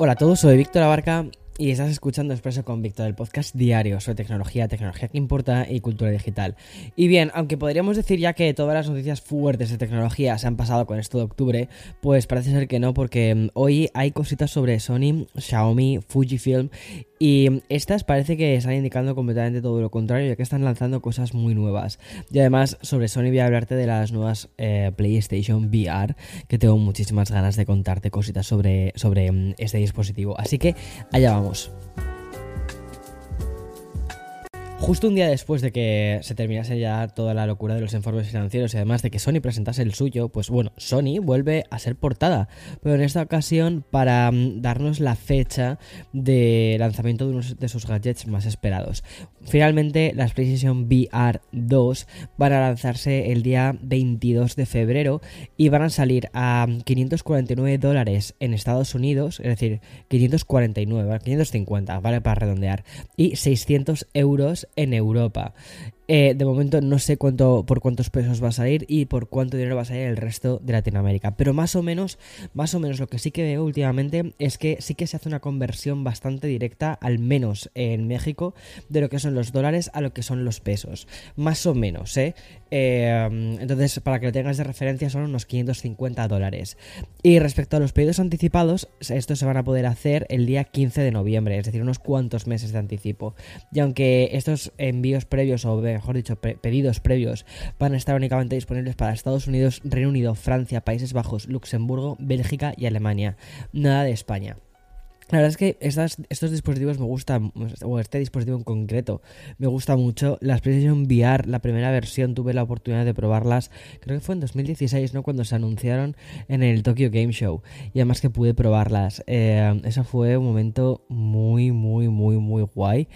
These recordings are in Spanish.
Hola a todos, soy Víctor Abarca y estás escuchando Expreso con Víctor, el podcast diario sobre tecnología, tecnología que importa y cultura digital. Y bien, aunque podríamos decir ya que todas las noticias fuertes de tecnología se han pasado con esto de octubre, pues parece ser que no, porque mm, hoy hay cositas sobre Sony, Xiaomi, Fujifilm y estas parece que están indicando completamente todo lo contrario, ya que están lanzando cosas muy nuevas. Y además, sobre Sony voy a hablarte de las nuevas eh, PlayStation VR, que tengo muchísimas ganas de contarte cositas sobre, sobre mm, este dispositivo. Así que allá vamos. Justo un día después de que se terminase ya toda la locura de los informes financieros y además de que Sony presentase el suyo, pues bueno, Sony vuelve a ser portada, pero en esta ocasión para mm, darnos la fecha de lanzamiento de uno de sus gadgets más esperados. Finalmente, las PlayStation VR 2 van a lanzarse el día 22 de febrero y van a salir a 549 dólares en Estados Unidos, es decir, 549, 550, vale para redondear, y 600 euros en Europa. Eh, de momento no sé cuánto, por cuántos pesos va a salir y por cuánto dinero va a salir el resto de Latinoamérica. Pero más o menos, más o menos lo que sí que veo últimamente es que sí que se hace una conversión bastante directa, al menos en México, de lo que son los dólares a lo que son los pesos. Más o menos, ¿eh? eh entonces, para que lo tengas de referencia, son unos 550 dólares. Y respecto a los pedidos anticipados, estos se van a poder hacer el día 15 de noviembre, es decir, unos cuantos meses de anticipo. Y aunque estos envíos previos o mejor dicho, pedidos previos van a estar únicamente disponibles para Estados Unidos, Reino Unido, Francia, Países Bajos, Luxemburgo, Bélgica y Alemania. Nada de España. La verdad es que estos dispositivos me gustan, o este dispositivo en concreto, me gusta mucho. Las PlayStation VR, la primera versión, tuve la oportunidad de probarlas, creo que fue en 2016, ¿no? Cuando se anunciaron en el Tokyo Game Show. Y además que pude probarlas. Eh, fue un momento muy, muy, muy, muy guay.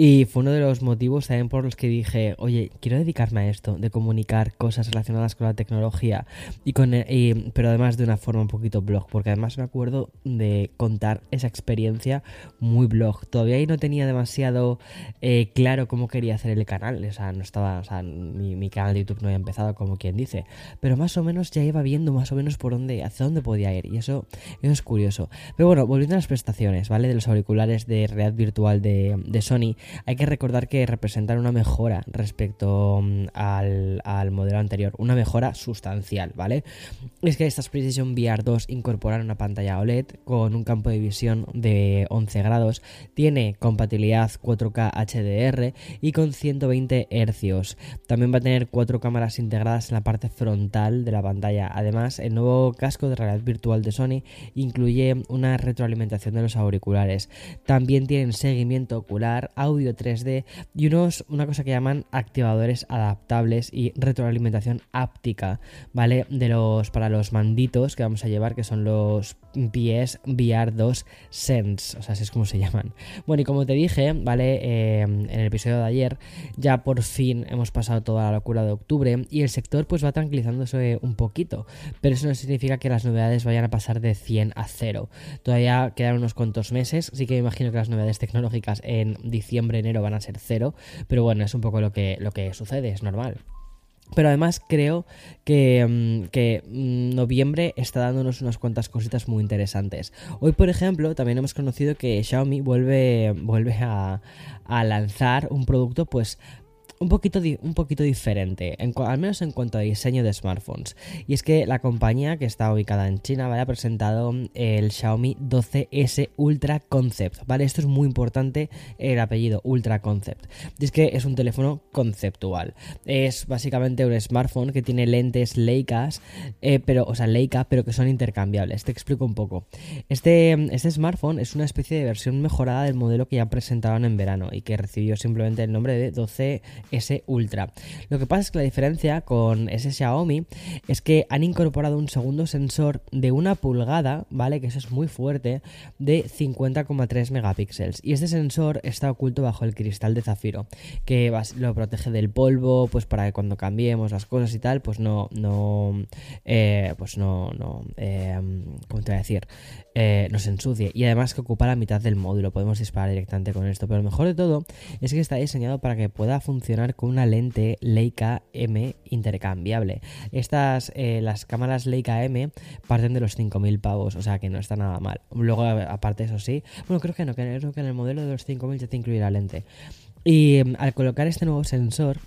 Y fue uno de los motivos también por los que dije, oye, quiero dedicarme a esto, de comunicar cosas relacionadas con la tecnología, y con, y, pero además de una forma un poquito blog, porque además me acuerdo de contar esa experiencia muy blog. Todavía ahí no tenía demasiado eh, claro cómo quería hacer el canal, o sea, no estaba, o sea, mi, mi, canal de YouTube no había empezado como quien dice, pero más o menos ya iba viendo más o menos por dónde, hacia dónde podía ir, y eso, eso es curioso. Pero bueno, volviendo a las prestaciones, ¿vale? De los auriculares de realidad virtual de, de Sony, hay que recordar que representan una mejora respecto mm, al, modelo anterior, una mejora sustancial, ¿vale? Es que estas PlayStation VR 2 incorporan una pantalla OLED con un campo de visión de 11 grados, tiene compatibilidad 4K HDR y con 120 Hz. También va a tener cuatro cámaras integradas en la parte frontal de la pantalla. Además, el nuevo casco de realidad virtual de Sony incluye una retroalimentación de los auriculares. También tienen seguimiento ocular, audio 3D y unos, una cosa que llaman activadores adaptables y retroalimentación áptica, ¿vale? De los, para los manditos que vamos a llevar, que son los PS VR2 Sense, o sea, así es como se llaman. Bueno, y como te dije, ¿vale? Eh, en el episodio de ayer, ya por fin hemos pasado toda la locura de octubre y el sector pues va tranquilizándose un poquito, pero eso no significa que las novedades vayan a pasar de 100 a 0. Todavía quedan unos cuantos meses, sí que me imagino que las novedades tecnológicas en diciembre enero van a ser cero, pero bueno, es un poco lo que, lo que sucede, es normal. Pero además creo que, mm, que, mm, noviembre está dándonos unas cuantas cositas muy interesantes. Hoy, por ejemplo, también hemos conocido que Xiaomi vuelve, vuelve a, a lanzar un producto pues un poquito, un poquito diferente, al menos en cuanto a diseño de smartphones. Y es que la compañía que está ubicada en China ¿vale? ha presentado el Xiaomi 12S Ultra Concept. ¿vale? Esto es muy importante, el apellido Ultra Concept. Y es que es un teléfono conceptual. Es básicamente un smartphone que tiene lentes Leicas, eh, pero, o sea, Leica, pero que son intercambiables. Te explico un poco. Este, este smartphone es una especie de versión mejorada del modelo que ya presentaban en verano y que recibió simplemente el nombre de 12 S Ultra. Lo que pasa es que la diferencia con ese Xiaomi es que han incorporado un segundo sensor de una pulgada, ¿vale? Que eso es muy fuerte, de 50,3 megapíxeles. Y este sensor está oculto bajo el cristal de zafiro, que lo protege del polvo, pues para que cuando cambiemos las cosas y tal, pues no, no, eh, pues no, no, eh, ¿cómo te voy a decir? Eh, no se ensucie. Y además que ocupa la mitad del módulo, podemos disparar directamente con esto. Pero lo mejor de todo es que está diseñado para que pueda funcionar con una lente Leica M intercambiable. Estas, eh, las cámaras Leica M parten de los 5.000 pavos, o sea que no está nada mal. Luego, aparte eso sí, bueno, creo que no, creo que en el modelo de los 5.000 ya te incluye la lente. Y mm, al colocar este nuevo sensor,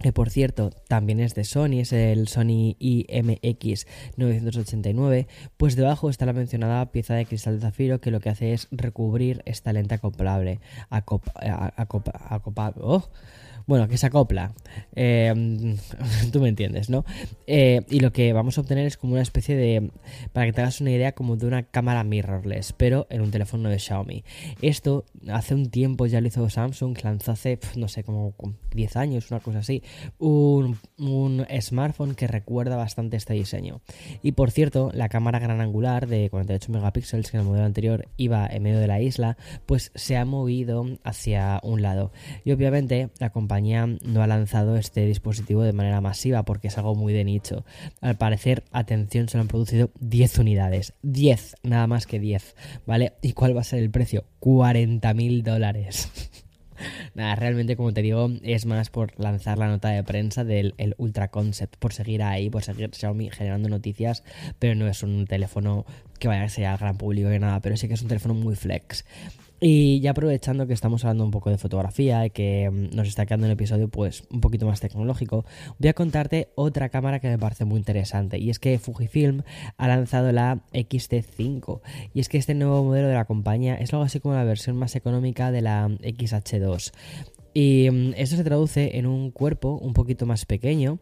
que por cierto también es de Sony, es el Sony IMX989, pues debajo está la mencionada pieza de cristal de zafiro que lo que hace es recubrir esta lente acoplable. oh, bueno, que se acopla. Em, tú me entiendes, ¿no? Eh, y lo que vamos a obtener es como una especie de, para que te hagas una idea, como de una cámara mirrorless, pero en un teléfono de Xiaomi. Esto hace un tiempo ya lo hizo Samsung, lanzó hace, no sé, como 10 años, una cosa así, un, un smartphone que recuerda bastante este diseño. Y por cierto, la cámara gran angular de 48 megapíxeles, que en el modelo anterior iba en medio de la isla, pues se ha movido hacia un lado. Y obviamente la no ha lanzado este dispositivo de manera masiva porque es algo muy de nicho. Al parecer, atención, se lo han producido 10 unidades. 10, nada más que 10, ¿vale? ¿Y cuál va a ser el precio? 40 mil dólares. Nada, realmente como te digo, es más por lanzar la nota de prensa del Ultra Concept, por seguir ahí, por seguir Xiaomi generando noticias, pero no es un teléfono que vaya a ser al gran público ni nada, pero sí que es un teléfono muy flex. Y ya aprovechando que estamos hablando un poco de fotografía y que mm, nos está quedando un episodio pues un poquito más tecnológico, voy a contarte otra cámara que me parece muy interesante y es que Fujifilm ha lanzado la XT5 y es que este nuevo modelo de la compañía es algo así como la versión más económica de la XH2. Y mm, esto se traduce en un cuerpo un poquito más pequeño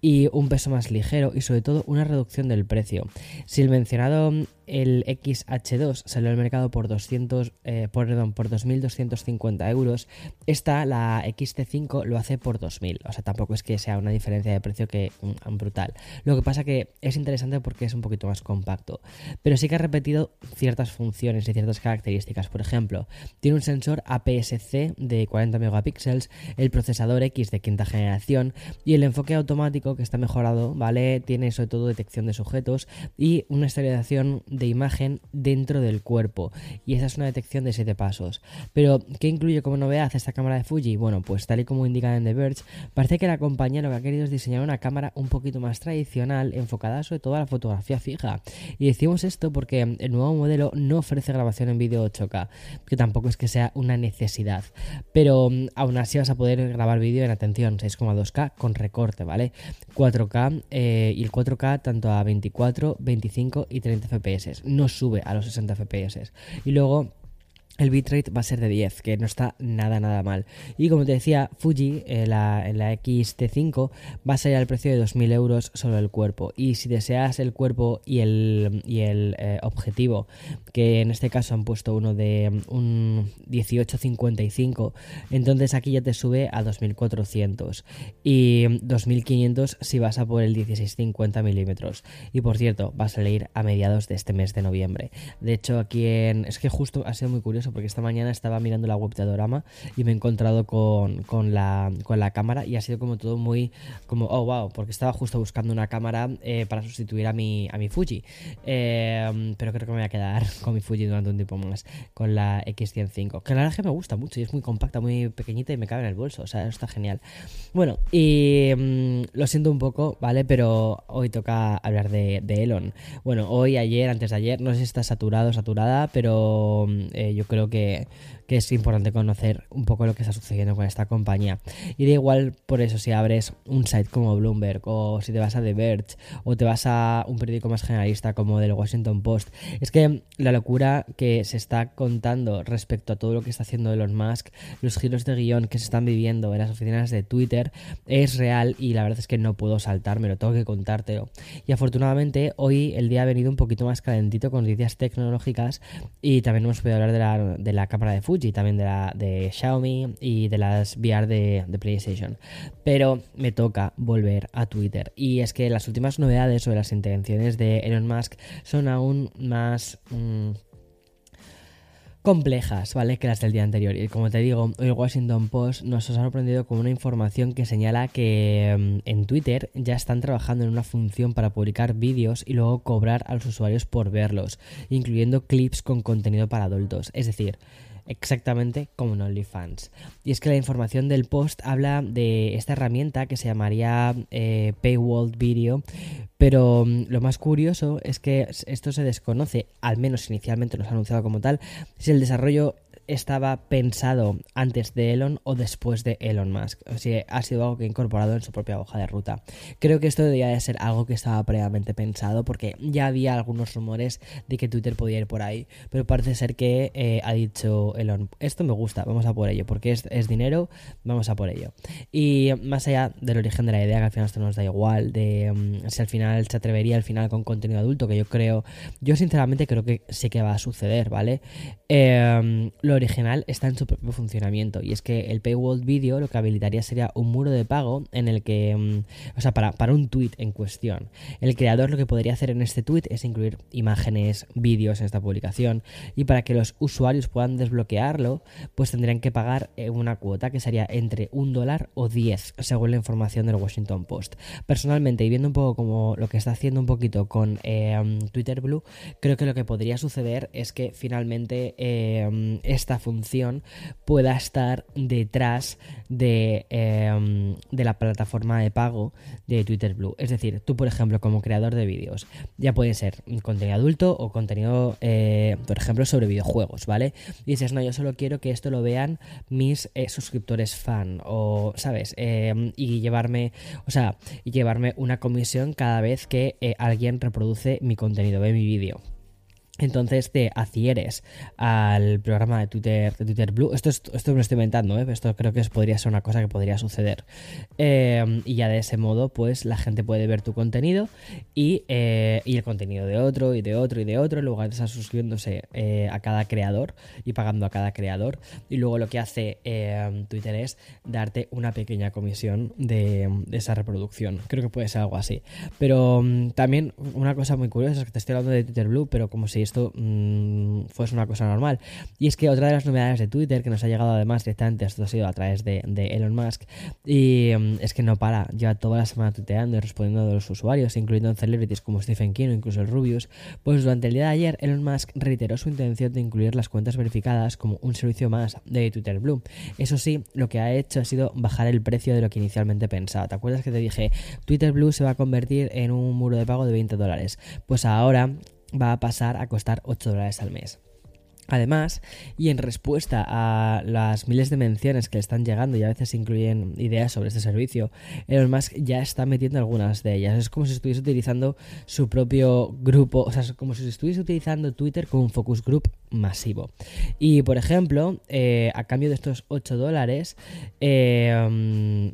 y un peso más ligero y sobre todo una reducción del precio. Si el mencionado el XH2 salió al mercado por 200, eh, por, perdón, por 2.250 euros. Esta, la XT5, lo hace por 2.000. O sea, tampoco es que sea una diferencia de precio que mm, brutal. Lo que pasa que es interesante porque es un poquito más compacto. Pero sí que ha repetido ciertas funciones y ciertas características. Por ejemplo, tiene un sensor APS-C de 40 megapíxeles, el procesador X de quinta generación y el enfoque automático que está mejorado, ¿vale? Tiene sobre todo detección de sujetos y una estabilización de imagen dentro del cuerpo y esa es una detección de 7 pasos. Pero, ¿qué incluye como novedad esta cámara de Fuji? Bueno, pues tal y como indica en The Verge, parece que la compañía lo que ha querido es diseñar una cámara un poquito más tradicional, enfocada sobre todo a la fotografía fija. Y decimos esto porque el nuevo modelo no ofrece grabación en vídeo 8K, que tampoco es que sea una necesidad. Pero aún así vas a poder grabar vídeo en atención 6,2K con recorte, ¿vale? 4K eh, y el 4K tanto a 24, 25 y 30 FPS no sube a los 60 FPS. Y luego el bitrate va a ser de 10, que no está nada, nada mal. Y como te decía, Fuji en la, la XT5 va a salir al precio de 2.000 euros solo el cuerpo. Y si deseas el cuerpo y el, y el eh, objetivo, que en este caso han puesto uno de mm, un 1855, entonces aquí ya te sube a 2.400. Y 2.500 si vas a por el 1650 milímetros. Y por cierto, va a salir a mediados de este mes de noviembre. De hecho, aquí en... Es que justo ha sido muy curioso porque esta mañana estaba mirando la web de Adorama y me he encontrado con, con, la, con la cámara y ha sido como todo muy como, oh wow, porque estaba justo buscando una cámara eh, para sustituir a mi, a mi Fuji. Eh, pero creo que me voy a quedar con mi Fuji durante un tiempo más, con la X105, que la verdad es que me gusta mucho y es muy compacta, muy pequeñita y me cabe en el bolso, o sea, está genial. Bueno, y mm, lo siento un poco, ¿vale? Pero hoy toca hablar de, Elon. Bueno, hoy, ayer, antes de ayer, no sé si está saturado, saturada, pero mm, eh, yo creo que, que es importante conocer un poco lo que está sucediendo con esta compañía. Y da igual por eso si abres un site como Bloomberg o si te vas a The Verge o te vas a un periódico más generalista como el Washington Post. Es que la locura que se está contando respecto a todo lo que está haciendo Elon Musk, los giros de guion que se están viviendo en las oficinas de Twitter, es real y la verdad es que no puedo saltármelo, tengo que contártelo. Y afortunadamente hoy el día ha venido un poquito más calentito con noticias tecnológicas y también hemos podido hablar de la, de la cámara de Fuji también de, Xiaomi y de las VR de, PlayStation. Pero me toca volver a Twitter. Y es que las últimas novedades sobre las intenciones de Elon Musk son aún más... Mm, complejas, ¿vale? Que las del día anterior. Y como te digo, el Washington Post nos ha sorprendido con una información que señala que mm, en Twitter ya están trabajando en una función para publicar vídeos y luego cobrar a los usuarios por verlos, incluyendo clips con contenido para adultos. Es decir, exactamente como en OnlyFans. Y es que la información del post habla de esta herramienta que se llamaría eh, Paywall Video, pero mm, lo más curioso es que esto se desconoce, al menos inicialmente lo ha anunciado como tal, si el desarrollo estaba pensado antes de Elon o después de Elon Musk. O sea, ha sido algo que ha incorporado en su propia hoja de ruta. Creo que esto debería de ser algo que estaba previamente pensado porque ya había algunos rumores de que Twitter podía ir por ahí, pero parece ser que eh, ha dicho Elon, esto me gusta, vamos a por ello, porque es, dinero, vamos a por ello. Y más allá del origen de la idea, que al final esto nos da igual, de mm, si al final se atrevería al final con contenido adulto, que yo creo, yo sinceramente creo que sí que va a suceder, ¿vale? Eh, lo original está en su propio funcionamiento. Y es que el Paywall Video lo que habilitaría sería un muro de pago en el que, mm, o sea, para, para un tweet en cuestión. El creador lo que podría hacer en este tweet es incluir imágenes, vídeos en esta publicación. Y para que los usuarios puedan desbloquearlo, pues tendrían que pagar eh, una cuota que sería entre un dólar o 10, según la información del Washington Post. Personalmente, y viendo un poco como lo que está haciendo un poquito con eh, Twitter Blue, creo que lo que podría suceder es que finalmente eh, esta función pueda estar detrás de, em, de, la plataforma de pago de Twitter Blue. Es decir, tú, por ejemplo, como creador de vídeos, ya puede ser contenido adulto o contenido, eh, por ejemplo, sobre videojuegos, ¿vale? Y dices, no, yo solo quiero que esto lo vean mis eh, suscriptores fan, o, ¿sabes? Em, y llevarme, o sea, y llevarme una comisión cada vez que eh, alguien reproduce mi contenido, ve mi vídeo. Entonces te adhieres al programa de Twitter, de Twitter Blue. Esto, esto me lo estoy inventando, ¿eh? esto creo que podría ser una cosa que podría suceder. Eh, y ya de ese modo, pues la gente puede ver tu contenido y, eh, y, el contenido de otro y de otro y de otro, en lugar de estar suscribiéndose a cada creador y pagando a cada creador. Y luego lo que hace Twitter es darte una pequeña comisión de, esa reproducción. Creo que puede ser algo así. Pero mm, también una cosa muy curiosa es que te estoy hablando de Twitter Blue, pero como si esto mmm, fuese una cosa normal. Y es que otra de las novedades de Twitter que nos ha llegado además directamente, esto ha sido a través de, Elon Musk, y mm, es que no para, lleva toda la semana tuiteando y respondiendo a los usuarios, incluyendo celebrities como Stephen King o incluso el Rubius, pues durante el día de ayer Elon Musk reiteró su intención de incluir las cuentas verificadas como un servicio más de Twitter Blue. Eso sí, lo que ha hecho ha sido bajar el precio de lo que inicialmente pensaba. ¿Te acuerdas que te dije, Twitter Blue se va a convertir en un muro de pago de 20 dólares? Pues ahora va a pasar a costar 8 dólares al mes. Además, y en respuesta a las miles de menciones que le están llegando y a veces incluyen ideas sobre este servicio, Elon Musk ya está metiendo algunas de ellas. Es como si estuviese utilizando su propio grupo, o sea, como si estuviese utilizando Twitter como un focus group masivo. Y por ejemplo, eh, a cambio de estos 8 dólares, eh,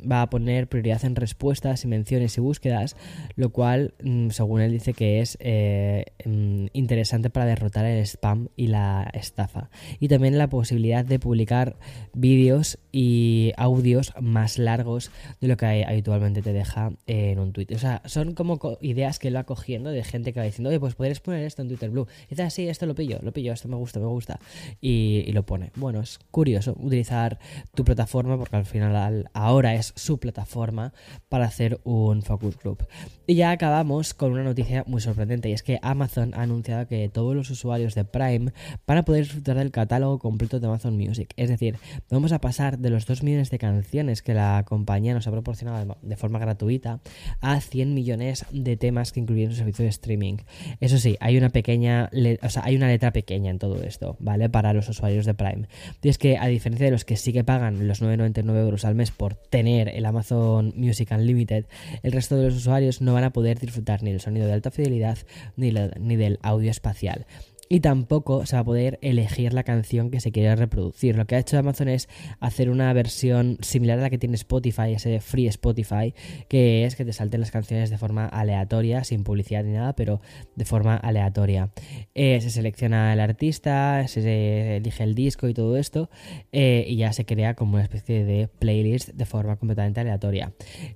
va a poner prioridad en respuestas y menciones y búsquedas, lo cual, mm, según él, dice que es eh, mm, interesante para derrotar el spam y la estafa. Y también la posibilidad de publicar vídeos y audios más largos de lo que habitualmente te deja en un tweet. O sea, son como ideas que él va cogiendo de gente que va diciendo, oye, pues podrías poner esto en Twitter Blue. Y dice, ah, sí, esto lo pillo, lo pillo, esto me gusta, me gusta. Y, lo pone. Bueno, es curioso utilizar tu plataforma porque al final ahora es su plataforma para hacer un focus group. Y ya acabamos con una noticia muy sorprendente y es que Amazon ha anunciado que todos los usuarios de Prime van poder disfrutar del catálogo completo de Amazon Music. Es decir, vamos a pasar de los 2 millones de canciones que la compañía nos ha proporcionado de forma gratuita a 100 millones de temas que incluyen su servicio de streaming. Eso sí, hay una pequeña, o sea, hay una letra pequeña en todo esto, ¿vale? Para los usuarios de Prime. Y es que a diferencia de los que sí que pagan los 9,99 euros al mes por tener el Amazon Music Unlimited, el resto de los usuarios no van a poder disfrutar ni del sonido de alta fidelidad ni, ni del audio espacial y tampoco se va a poder elegir la canción que se quiere reproducir. Lo que ha hecho Amazon es hacer una versión similar a la que tiene Spotify, ese free Spotify, que es que te salten las canciones de forma aleatoria, sin publicidad ni nada, pero de forma aleatoria. Eh, se selecciona el artista, se elige el disco y todo esto, eh, y ya se crea como una especie de playlist de forma completamente aleatoria.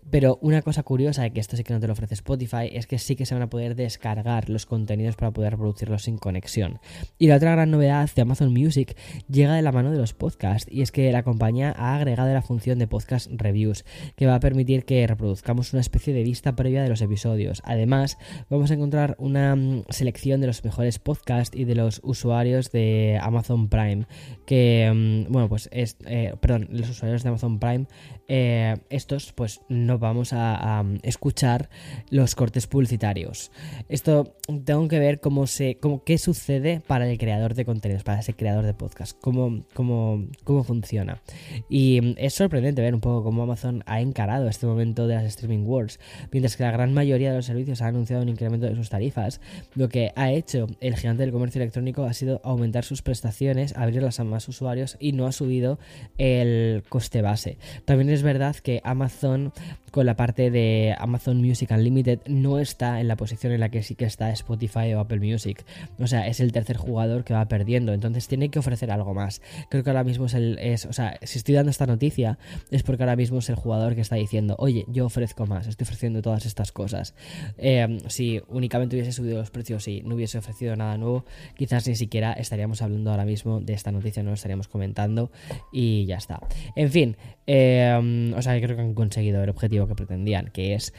Pero una cosa curiosa, y que esto sí que no te lo ofrece Spotify, es que sí que se van a poder descargar los contenidos para poder reproducirlos sin conexión Y la otra gran novedad de Amazon Music llega de la mano de los podcasts y es que la compañía ha agregado la función de podcast reviews que va a permitir que reproduzcamos una especie de vista previa de los episodios. Además, vamos a encontrar una mm, selección de los mejores podcasts y de los usuarios de Amazon Prime que, mm, bueno, pues es, eh, perdón, los usuarios de Amazon Prime, eh, estos pues no vamos a, escuchar los cortes publicitarios. Esto tengo que ver cómo se, cómo, qué sucede para el creador de contenidos, para ese creador de podcast, cómo, cómo, cómo funciona. Y mm, es sorprendente ver un poco cómo Amazon ha encarado este momento de las streaming wars, mientras que la gran mayoría de los servicios ha anunciado un incremento de sus tarifas, lo que ha hecho el gigante del comercio electrónico ha sido aumentar sus prestaciones, abrirlas a más usuarios y no ha subido el coste base. También es verdad que Amazon con la parte de Amazon Music Unlimited no está en la posición en la que sí que está Spotify o Apple Music. O sea, es el tercer jugador que va perdiendo. Entonces tiene que ofrecer algo más. Creo que ahora mismo es el. O sea, si estoy dando esta noticia es porque ahora mismo es el jugador que está diciendo, oye, yo ofrezco más, estoy ofreciendo todas estas cosas. Eh, si únicamente hubiese subido los precios y no hubiese ofrecido nada nuevo, quizás ni siquiera estaríamos hablando ahora mismo de esta noticia, no lo estaríamos comentando y ya está. En fin, eh, o sea, creo que han conseguido el objetivo que pretendían, que es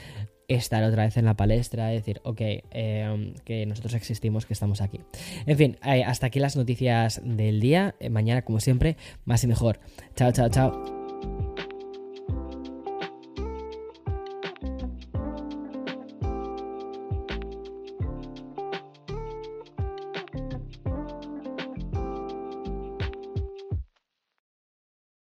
estar otra vez en la palestra, decir, ok, eh, que nosotros existimos, que estamos aquí. En fin, hasta aquí las noticias del día. mañana, como siempre, más y mejor. Chao, chao, chao.